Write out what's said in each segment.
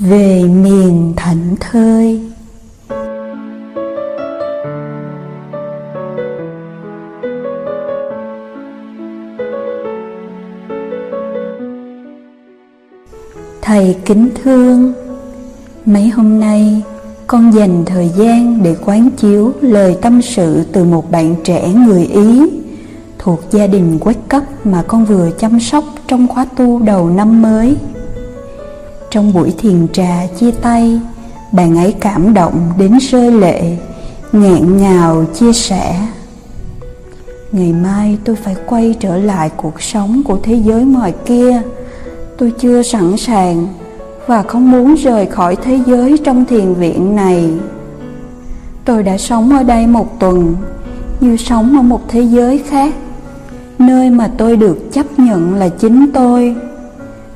về miền thảnh thơi. Thầy kính thương, mấy hôm nay con dành thời gian để quán chiếu lời tâm sự từ một bạn trẻ người ý thuộc gia đình quét cấp mà con vừa chăm sóc trong khóa tu đầu năm mới trong buổi thiền trà chia tay, bạn ấy cảm động đến rơi lệ, nghẹn ngào chia sẻ. Ngày mai tôi phải quay trở lại cuộc sống của thế giới ngoài kia. Tôi chưa sẵn sàng và không muốn rời khỏi thế giới trong thiền viện này. Tôi đã sống ở đây một tuần, như sống ở một thế giới khác. Nơi mà tôi được chấp nhận là chính tôi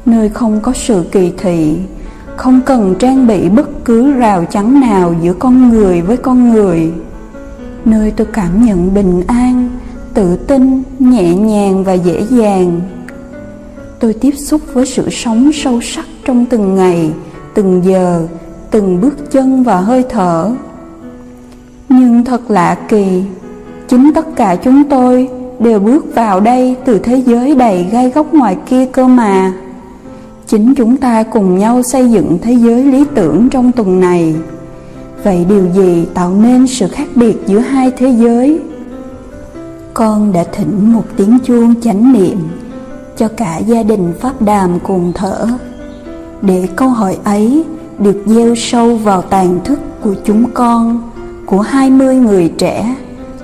nơi không có sự kỳ thị, không cần trang bị bất cứ rào chắn nào giữa con người với con người. Nơi tôi cảm nhận bình an, tự tin, nhẹ nhàng và dễ dàng. Tôi tiếp xúc với sự sống sâu sắc trong từng ngày, từng giờ, từng bước chân và hơi thở. Nhưng thật lạ kỳ, chính tất cả chúng tôi đều bước vào đây từ thế giới đầy gai góc ngoài kia cơ mà chính chúng ta cùng nhau xây dựng thế giới lý tưởng trong tuần này. Vậy điều gì tạo nên sự khác biệt giữa hai thế giới? Con đã thỉnh một tiếng chuông chánh niệm cho cả gia đình pháp đàm cùng thở, để câu hỏi ấy được gieo sâu vào tàn thức của chúng con, của 20 người trẻ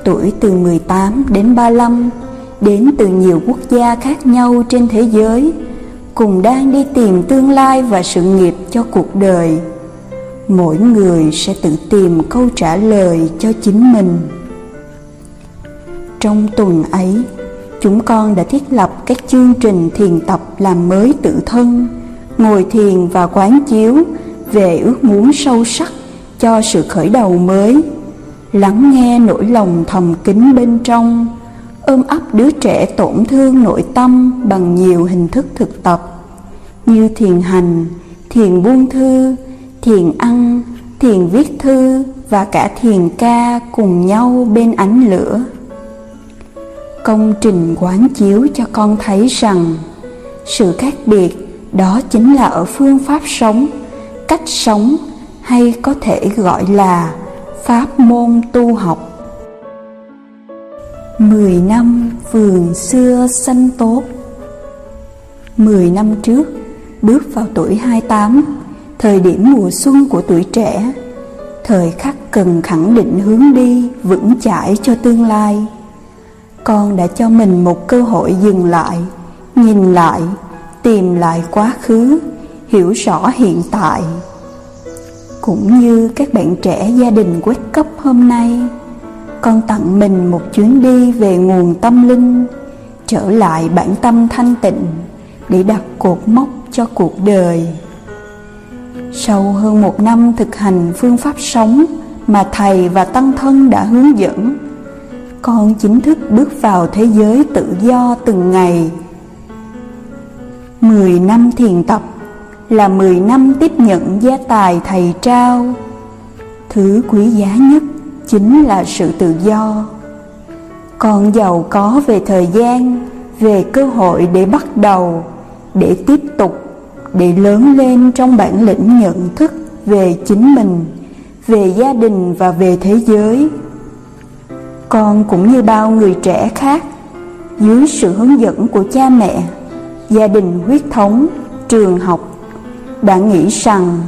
tuổi từ 18 đến 35 đến từ nhiều quốc gia khác nhau trên thế giới cùng đang đi tìm tương lai và sự nghiệp cho cuộc đời. Mỗi người sẽ tự tìm câu trả lời cho chính mình. Trong tuần ấy, chúng con đã thiết lập các chương trình thiền tập làm mới tự thân, ngồi thiền và quán chiếu về ước muốn sâu sắc cho sự khởi đầu mới, lắng nghe nỗi lòng thầm kín bên trong, ôm ấp đứa trẻ tổn thương nội tâm bằng nhiều hình thức thực tập như thiền hành thiền buông thư thiền ăn thiền viết thư và cả thiền ca cùng nhau bên ánh lửa. Công trình quán chiếu cho con thấy rằng sự khác biệt đó chính là ở phương pháp sống cách sống hay có thể gọi là pháp môn tu học. Mười năm vườn xưa xanh tốt. Mười năm trước, bước vào tuổi 28, thời điểm mùa xuân của tuổi trẻ, thời khắc cần khẳng định hướng đi vững chãi cho tương lai. Con đã cho mình một cơ hội dừng lại, nhìn lại tìm lại quá khứ hiểu rõ hiện tại. Cũng như các bạn trẻ gia đình quét cấp hôm nay con tặng mình một chuyến đi về nguồn tâm linh trở lại bản tâm thanh tịnh để đặt cột mốc cho cuộc đời. Sau hơn một năm thực hành phương pháp sống mà thầy và tăng thân đã hướng dẫn con chính thức bước vào thế giới tự do từng ngày. Mười năm thiền tập là mười năm tiếp nhận gia tài thầy trao. Thứ quý giá nhất chính là sự tự do. Còn giàu có về thời gian, về cơ hội để bắt đầu, để tiếp tục, để lớn lên trong bản lĩnh nhận thức về chính mình, về gia đình và về thế giới Con cũng như bao người trẻ khác Dưới sự hướng dẫn của cha mẹ gia đình huyết thống, trường học đã nghĩ rằng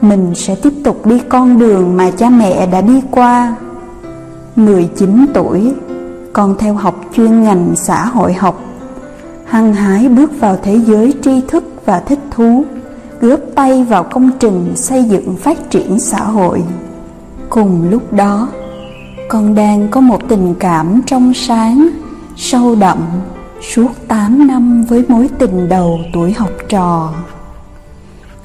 mình sẽ tiếp tục đi con đường mà cha mẹ đã đi qua. 19 tuổi, con theo học chuyên ngành xã hội học, hăng hái bước vào thế giới tri thức và thích thú, góp tay vào công trình xây dựng phát triển xã hội. Cùng lúc đó, con đang có một tình cảm trong sáng, sâu đậm suốt 8 năm với mối tình đầu tuổi học trò.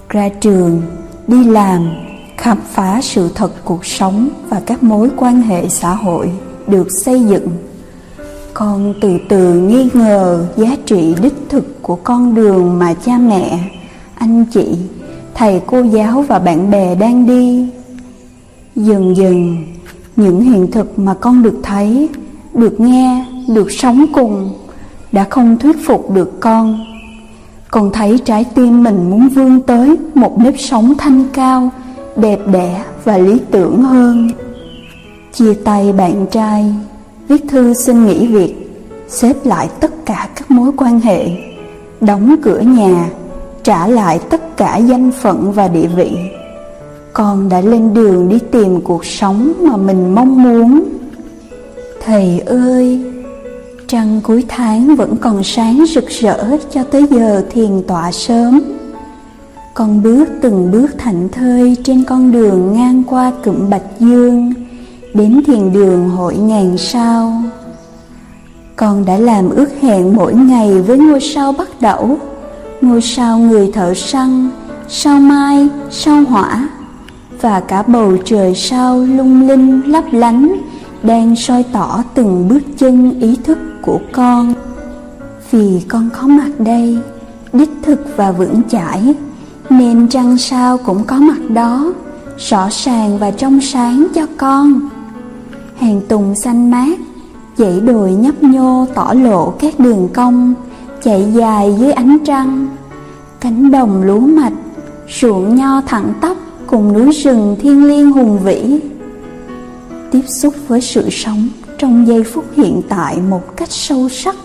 Ra trường, đi làm, khám phá sự thật cuộc sống và các mối quan hệ xã hội được xây dựng. Con từ từ nghi ngờ giá trị đích thực của con đường mà cha mẹ, anh chị thầy cô giáo và bạn bè đang đi. Dần dần những hiện thực mà con được thấy được nghe được sống cùng đã không thuyết phục được con. Con thấy trái tim mình muốn vươn tới một nếp sống thanh cao đẹp đẽ và lý tưởng hơn. Chia tay bạn trai viết thư xin nghỉ việc, xếp lại tất cả các mối quan hệ, đóng cửa nhà, trả lại tất cả danh phận và địa vị. Con đã lên đường đi tìm cuộc sống mà mình mong muốn. Thầy ơi, trăng cuối tháng vẫn còn sáng rực rỡ cho tới giờ thiền tọa sớm. Con bước từng bước thảnh thơi trên con đường ngang qua cụm bạch dương đến thiền đường hội ngàn sao. Con đã làm ước hẹn mỗi ngày với ngôi sao bắt đẩu ngôi sao người thợ săn, sao mai, sao hỏa, và cả bầu trời sao lung linh lấp lánh đang soi tỏ từng bước chân ý thức của con. Vì con có mặt đây, đích thực và vững chãi, nên trăng sao cũng có mặt đó, rõ ràng và trong sáng cho con hàng tùng xanh mát, dãy đồi nhấp nhô tỏ lộ các đường cong, chạy dài dưới ánh trăng. Cánh đồng lúa mạch ruộng nho thẳng tắp cùng núi rừng thiên liêng hùng vĩ. Tiếp xúc với sự sống trong giây phút hiện tại một cách sâu sắc,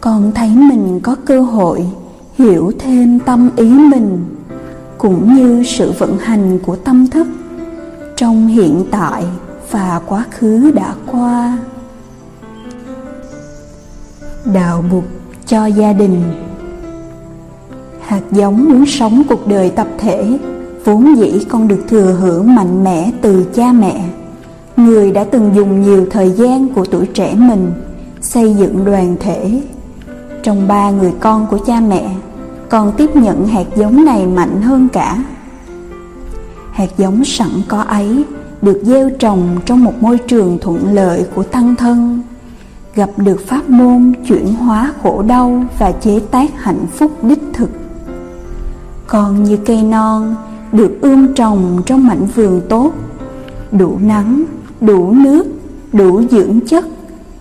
con thấy mình có cơ hội hiểu thêm tâm ý mình, cũng như sự vận hành của tâm thức trong hiện tại và quá khứ đã qua. Đạo bục cho gia đình. Hạt giống muốn sống cuộc đời tập thể, vốn dĩ con được thừa hưởng mạnh mẽ từ cha mẹ. Người đã từng dùng nhiều thời gian của tuổi trẻ mình xây dựng đoàn thể. Trong ba người con của cha mẹ còn tiếp nhận hạt giống này mạnh hơn cả. Hạt giống sẵn có ấy được gieo trồng trong một môi trường thuận lợi của tăng thân, gặp được pháp môn chuyển hóa khổ đau và chế tác hạnh phúc đích thực. Còn như cây non được ươm trồng trong mảnh vườn tốt, đủ nắng, đủ nước, đủ dưỡng chất,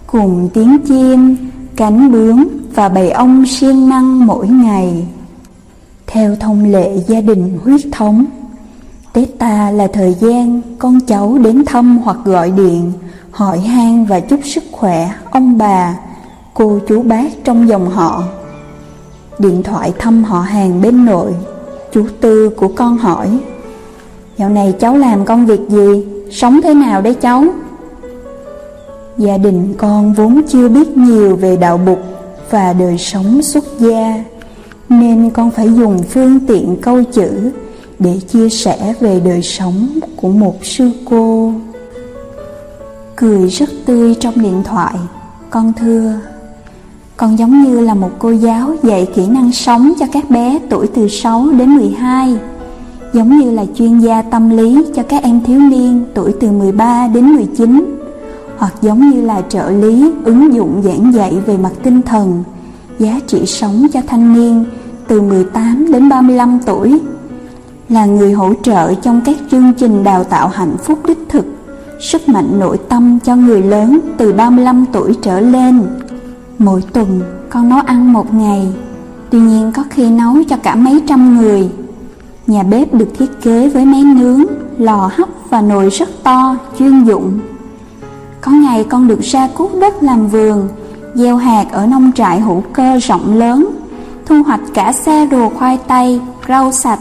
cùng tiếng chim, cánh bướm và bầy ong siêng năng mỗi ngày. Theo thông lệ gia đình huyết thống tết ta là thời gian con cháu đến thăm hoặc gọi điện, hỏi han và chúc sức khỏe ông bà, cô chú bác trong dòng họ. Điện thoại thăm họ hàng bên nội, chú tư của con hỏi, dạo này cháu làm công việc gì? Sống thế nào đấy cháu? Gia đình con vốn chưa biết nhiều về đạo bục và đời sống xuất gia, nên con phải dùng phương tiện câu chữ để chia sẻ về đời sống của một sư cô. Cười rất tươi trong điện thoại. Con thưa, con giống như là một cô giáo dạy kỹ năng sống cho các bé tuổi từ 6 đến 12 giống như là chuyên gia tâm lý cho các em thiếu niên tuổi từ 13 đến 19 hoặc giống như là trợ lý ứng dụng giảng dạy về mặt tinh thần, giá trị sống cho thanh niên từ 18 đến 35 tuổi là người hỗ trợ trong các chương trình đào tạo hạnh phúc đích thực sức mạnh nội tâm cho người lớn từ 35 tuổi trở lên mỗi tuần con nấu ăn một ngày tuy nhiên có khi nấu cho cả mấy trăm người Nhà bếp được thiết kế với máy nướng, lò hấp và nồi rất to, chuyên dụng. Có ngày con được ra cuốc đất làm vườn, gieo hạt ở nông trại hữu cơ rộng lớn, thu hoạch cả xe đồ khoai tây, rau sạch.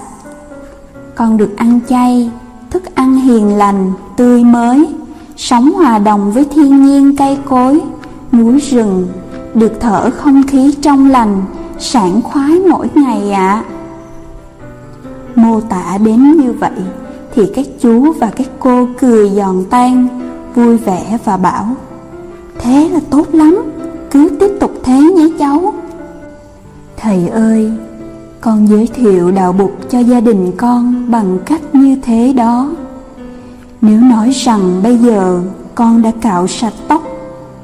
Con được ăn chay, thức ăn hiền lành, tươi mới, sống hòa đồng với thiên nhiên cây cối, núi rừng, được thở không khí trong lành, sảng khoái mỗi ngày ạ. À mô tả đến như vậy thì các chú và các cô cười giòn tan vui vẻ và bảo thế là tốt lắm cứ tiếp tục thế nhé cháu thầy ơi con giới thiệu đạo bục cho gia đình con bằng cách như thế đó nếu nói rằng bây giờ con đã cạo sạch tóc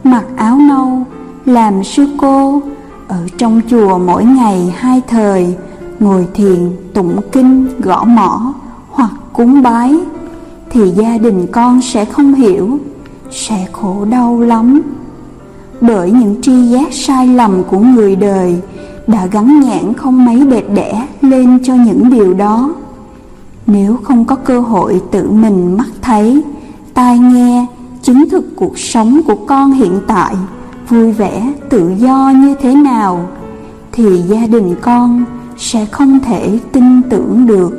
mặc áo nâu làm sư cô ở trong chùa mỗi ngày hai thời ngồi thiền, tụng kinh, gõ mõ hoặc cúng bái thì gia đình con sẽ không hiểu, sẽ khổ đau lắm. Bởi những tri giác sai lầm của người đời đã gắn nhãn không mấy đẹp đẽ lên cho những điều đó. Nếu không có cơ hội tự mình mắt thấy, tai nghe, chứng thực cuộc sống của con hiện tại vui vẻ, tự do như thế nào thì gia đình con sẽ không thể tin tưởng được.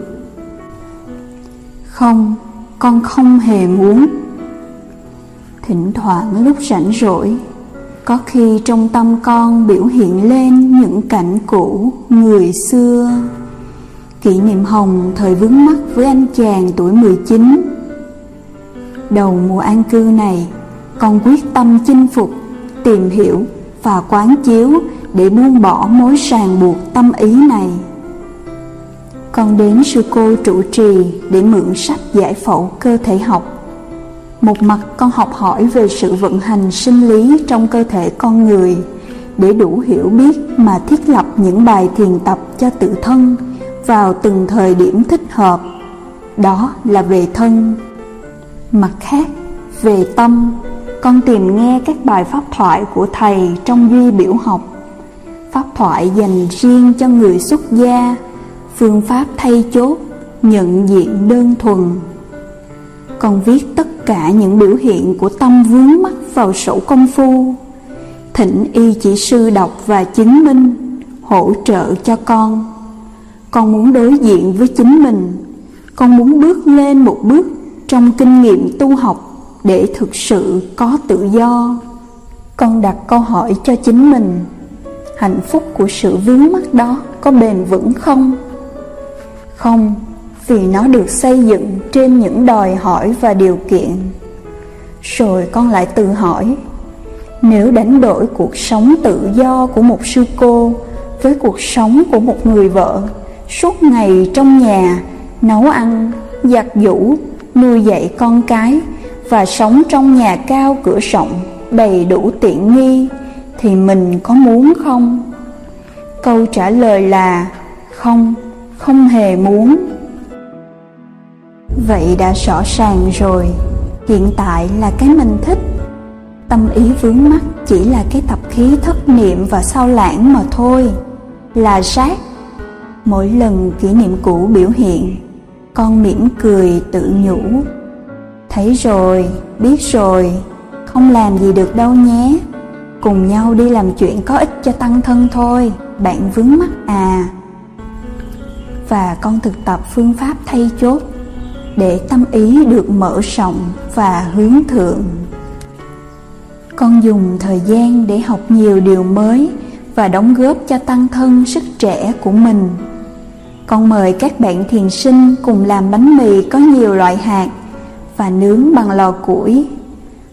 Không, con không hề muốn. Thỉnh thoảng lúc rảnh rỗi, có khi trong tâm con biểu hiện lên những cảnh cũ người xưa. Kỷ niệm hồng thời vướng mắt với anh chàng tuổi 19. Đầu mùa an cư này, con quyết tâm chinh phục, tìm hiểu và quán chiếu để buông bỏ mối ràng buộc tâm ý này. Con đến sư cô trụ trì để mượn sách giải phẫu cơ thể học. Một mặt con học hỏi về sự vận hành sinh lý trong cơ thể con người để đủ hiểu biết mà thiết lập những bài thiền tập cho tự thân vào từng thời điểm thích hợp. Đó là về thân. Mặt khác, về tâm, con tìm nghe các bài pháp thoại của thầy trong duy biểu học. Pháp thoại dành riêng cho người xuất gia, phương pháp thay chốt, nhận diện đơn thuần. Con viết tất cả những biểu hiện của tâm vướng mắc vào sổ công phu. Thỉnh y chỉ sư đọc và chứng minh, hỗ trợ cho con. Con muốn đối diện với chính mình, con muốn bước lên một bước trong kinh nghiệm tu học để thực sự có tự do con đặt câu hỏi cho chính mình hạnh phúc của sự vướng mắc đó có bền vững không không vì nó được xây dựng trên những đòi hỏi và điều kiện. Rồi con lại tự hỏi, nếu đánh đổi cuộc sống tự do của một sư cô với cuộc sống của một người vợ, suốt ngày trong nhà, nấu ăn, giặt giũ, nuôi dạy con cái và sống trong nhà cao cửa rộng đầy đủ tiện nghi thì mình có muốn không? Câu trả lời là không không hề muốn vậy đã rõ ràng rồi. Hiện tại là cái mình thích. Tâm ý vướng mắc chỉ là cái tập khí thất niệm và sao lãng mà thôi. Là rác. Mỗi lần kỷ niệm cũ biểu hiện con mỉm cười tự nhủ. Thấy rồi, biết rồi, không làm gì được đâu nhé. Cùng nhau đi làm chuyện có ích cho tăng thân thôi, bạn vướng mắc à. Và con thực tập phương pháp thay chốt để tâm ý được mở rộng và hướng thượng. Con dùng thời gian để học nhiều điều mới và đóng góp cho tăng thân sức trẻ của mình. Con mời các bạn thiền sinh cùng làm bánh mì có nhiều loại hạt và nướng bằng lò củi.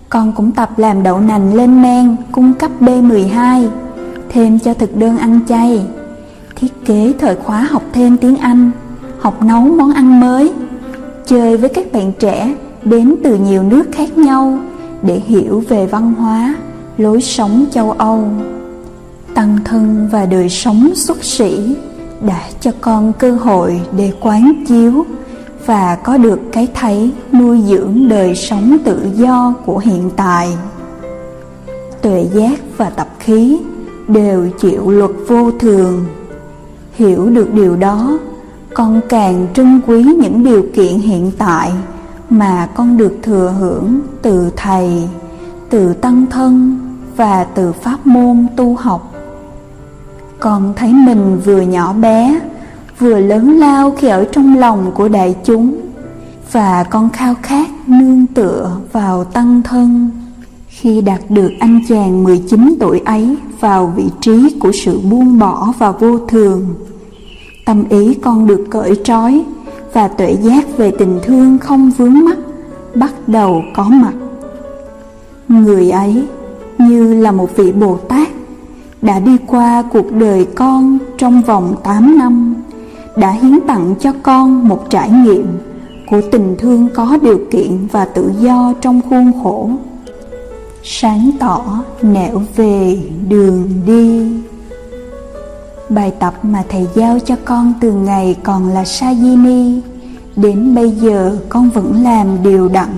Con cũng tập làm đậu nành lên men cung cấp B12, thêm cho thực đơn ăn chay. Thiết kế thời khóa học thêm tiếng Anh, học nấu món ăn mới, chơi với các bạn trẻ đến từ nhiều nước khác nhau để hiểu về văn hóa, lối sống châu Âu. Tăng thân và đời sống xuất sĩ đã cho con cơ hội để quán chiếu và có được cái thấy nuôi dưỡng đời sống tự do của hiện tại tuệ giác và tập khí đều chịu luật vô thường hiểu được điều đó con càng trân quý những điều kiện hiện tại mà con được thừa hưởng từ thầy, từ tăng thân và từ pháp môn tu học. Con thấy mình vừa nhỏ bé, vừa lớn lao khi ở trong lòng của đại chúng và con khao khát nương tựa vào tăng thân. Khi đạt được anh chàng 19 tuổi ấy vào vị trí của sự buông bỏ và vô thường tâm ý con được cởi trói và tuệ giác về tình thương không vướng mắc, bắt đầu có mặt. Người ấy, như là một vị bồ tát, đã đi qua cuộc đời con trong vòng 8 năm, đã hiến tặng cho con một trải nghiệm của tình thương có điều kiện và tự do trong khuôn khổ. Sáng tỏ nẻo về đường đi. Bài tập mà thầy giao cho con từ ngày còn là Sajini Đến bây giờ con vẫn làm đều đặn.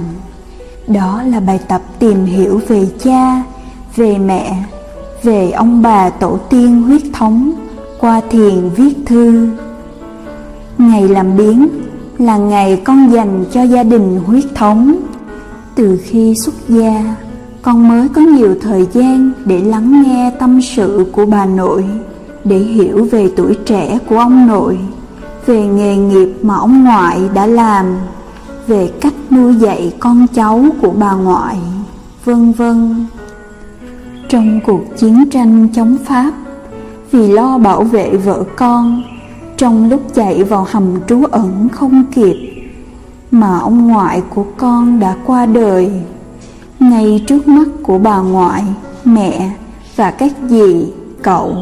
Đó là bài tập tìm hiểu về cha, về mẹ, về ông bà tổ tiên huyết thống Qua thiền viết thư. Ngày làm biến là ngày con dành cho gia đình huyết thống. Từ khi xuất gia con mới có nhiều thời gian để lắng nghe tâm sự của bà nội để hiểu về tuổi trẻ của ông nội về nghề nghiệp mà ông ngoại đã làm về cách nuôi dạy con cháu của bà ngoại vân vân trong cuộc chiến tranh chống pháp vì lo bảo vệ vợ con trong lúc chạy vào hầm trú ẩn không kịp mà ông ngoại của con đã qua đời ngay trước mắt của bà ngoại, mẹ và các dì, cậu.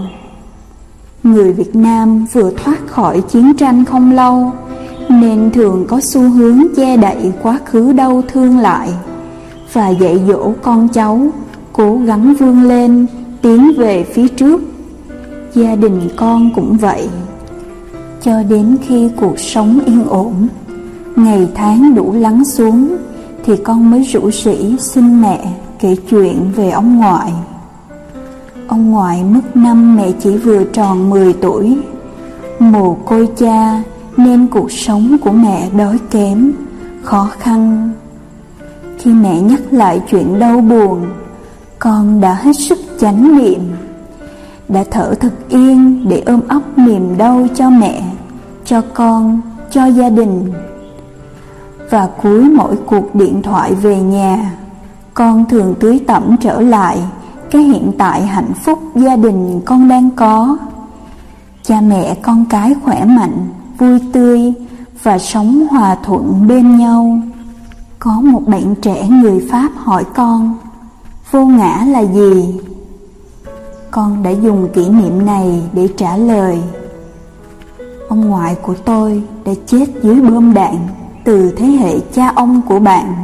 Người Việt Nam vừa thoát khỏi chiến tranh không lâu nên thường có xu hướng che đậy quá khứ đau thương lại và dạy dỗ con cháu cố gắng vươn lên tiến về phía trước. Gia đình con cũng vậy. Cho đến khi cuộc sống yên ổn, ngày tháng đủ lắng xuống thì con mới rủ rỉ xin mẹ kể chuyện về ông ngoại. Ông ngoại mất năm mẹ chỉ vừa tròn 10 tuổi, mồ côi cha nên cuộc sống của mẹ đói kém, khó khăn. Khi mẹ nhắc lại chuyện đau buồn, con đã hết sức chánh niệm, đã thở thật yên để ôm ấp niềm đau cho mẹ, cho con, cho gia đình. Và cuối mỗi cuộc điện thoại về nhà con thường tưới tẩm trở lại cái hiện tại hạnh phúc gia đình con đang có. Cha mẹ, con cái khỏe mạnh, vui tươi và sống hòa thuận bên nhau. Có một bạn trẻ người pháp hỏi con, vô ngã là gì? Con đã dùng kỷ niệm này để trả lời, ông ngoại của tôi đã chết dưới bom đạn từ thế hệ cha ông của bạn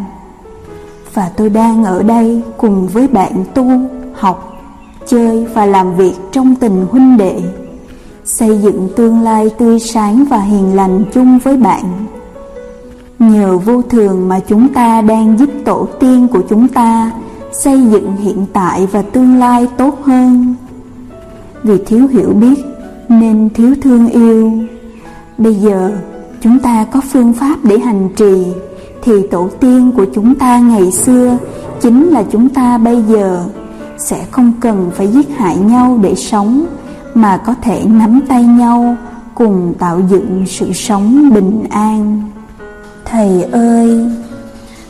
và tôi đang ở đây cùng với bạn tu học, chơi và làm việc trong tình huynh đệ. Xây dựng tương lai tươi sáng và hiền lành chung với bạn. Nhờ vô thường mà chúng ta đang giúp tổ tiên của chúng ta xây dựng hiện tại và tương lai tốt hơn. Vì thiếu hiểu biết nên thiếu thương yêu. Bây giờ chúng ta có phương pháp để hành trì thì tổ tiên của chúng ta ngày xưa chính là chúng ta bây giờ sẽ không cần phải giết hại nhau để sống, mà có thể nắm tay nhau cùng tạo dựng sự sống bình an. Thầy ơi,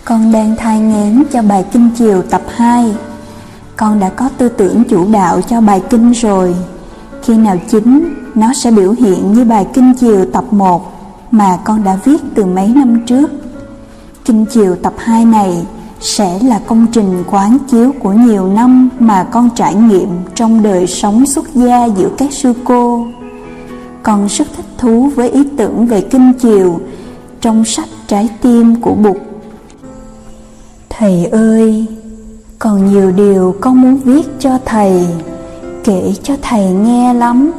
con đang thai ngán cho bài kinh chiều tập 2 con đã có tư tưởng chủ đạo cho bài kinh rồi. Khi nào chính nó sẽ biểu hiện như bài kinh chiều tập 1 mà con đã viết từ mấy năm trước. Kinh chiều tập 2 này sẽ là công trình quán chiếu của nhiều năm mà con trải nghiệm trong đời sống xuất gia giữa các sư cô. Con rất thích thú với ý tưởng về kinh chiều trong sách Trái tim của Bụt. Thầy ơi, còn nhiều điều con muốn viết cho thầy, kể cho thầy nghe lắm.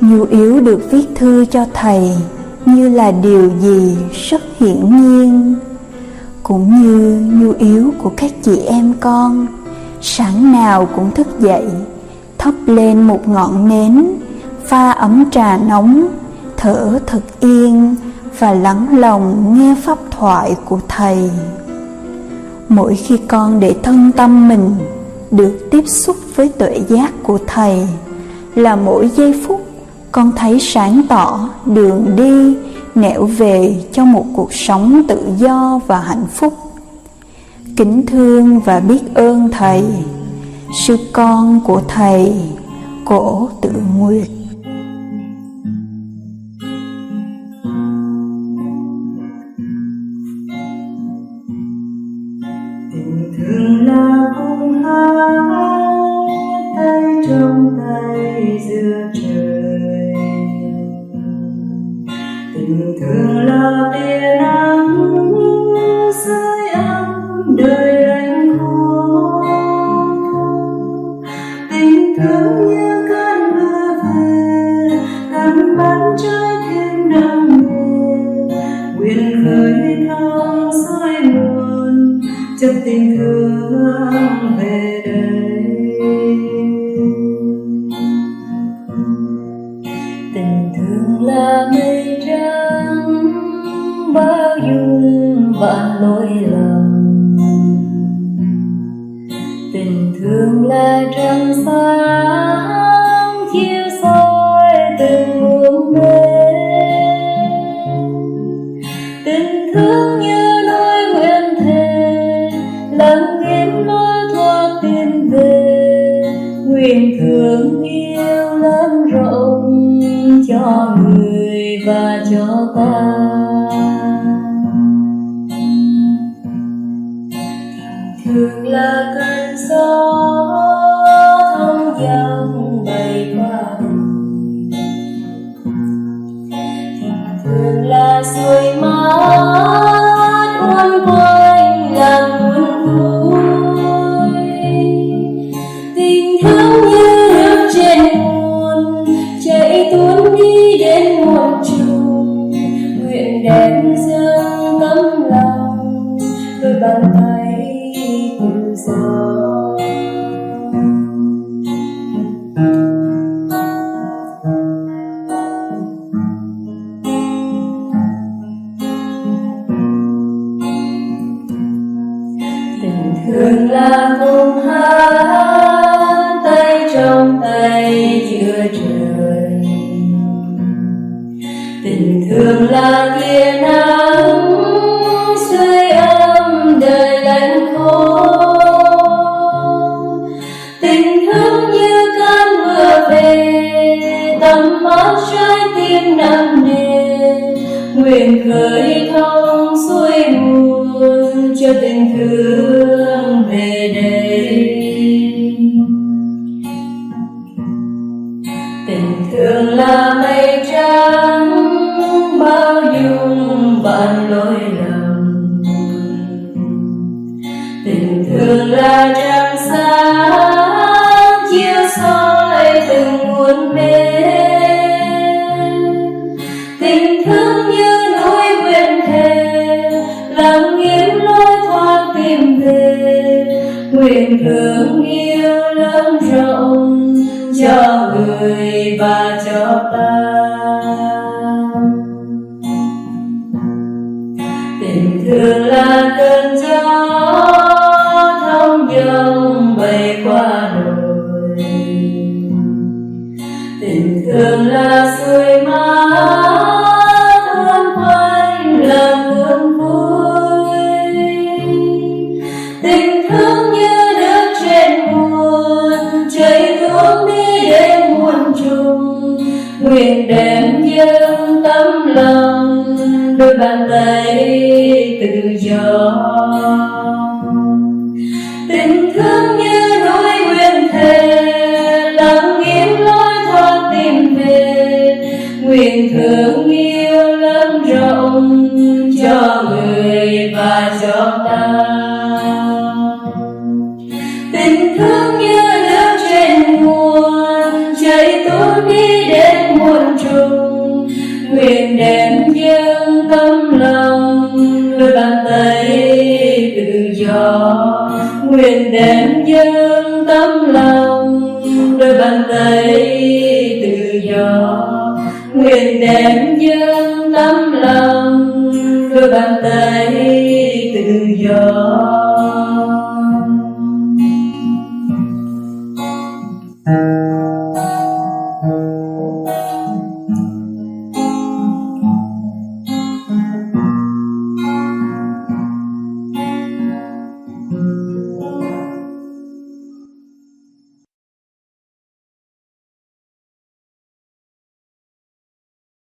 Nhu yếu được viết thư cho thầy như là điều gì rất hiển nhiên cũng như nhu yếu của các chị em con. Sáng nào cũng thức dậy, thắp lên một ngọn nến, pha ấm trà nóng, thở thật yên và lắng lòng nghe pháp thoại của thầy. Mỗi khi con để thân tâm mình được tiếp xúc với tuệ giác của thầy, là mỗi giây phút con thấy sáng tỏ đường đi nẻo về cho một cuộc sống tự do và hạnh phúc. Kính thương và biết ơn thầy, sư con của thầy, cổ tự nguyệt. thương như cơn mưa về nắng bắn trôi thêm đam mê. Nguyện khơi thong soi buồn chất tình thương thương yêu lớn rộng cho người và cho ta thường là cơn gió thông dòng bay qua thường là suối máu thường là mây trắng quyền đem dâng tâm lòng, đôi bàn tay tự do nguyện đem dâng tâm lòng, đôi bàn tay tự do nguyện đem dâng tâm lòng, đôi bàn tay tự do thank you.